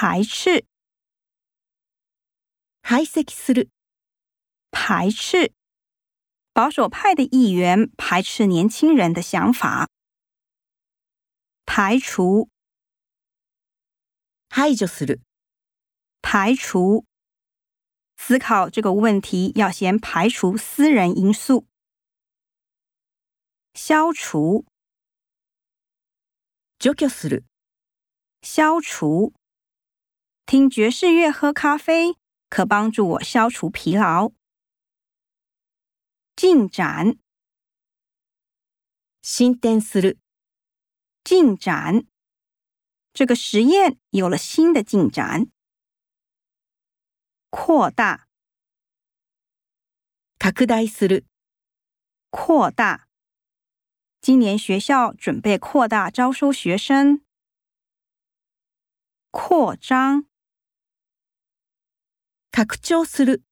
排斥，排斥する、排斥。保守派的议员排斥年轻人的想法。排除，排除する、排除。思考这个问题要先排除私人因素。消除，除去する、消除。 听爵士乐喝咖啡可帮助我消除疲劳。进展，進展する、进展。这个实验有了新的进展。扩大，拡大する、扩大。今年学校准备扩大招收学生。扩张， 拡張する、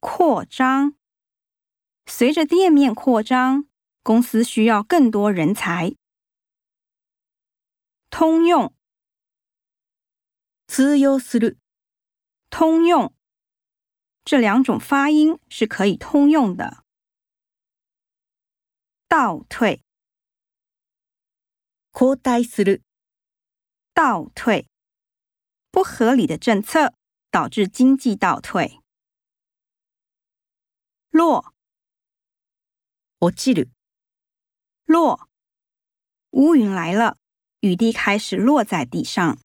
扩张。随着店面扩张，公司需要更多人才。通用，通用する、通用，这两种发音是可以通用的。倒退，後退する、倒退，不合理的政策 导致经济倒退。落，落ちる、落，乌云来了，雨滴开始落在地上。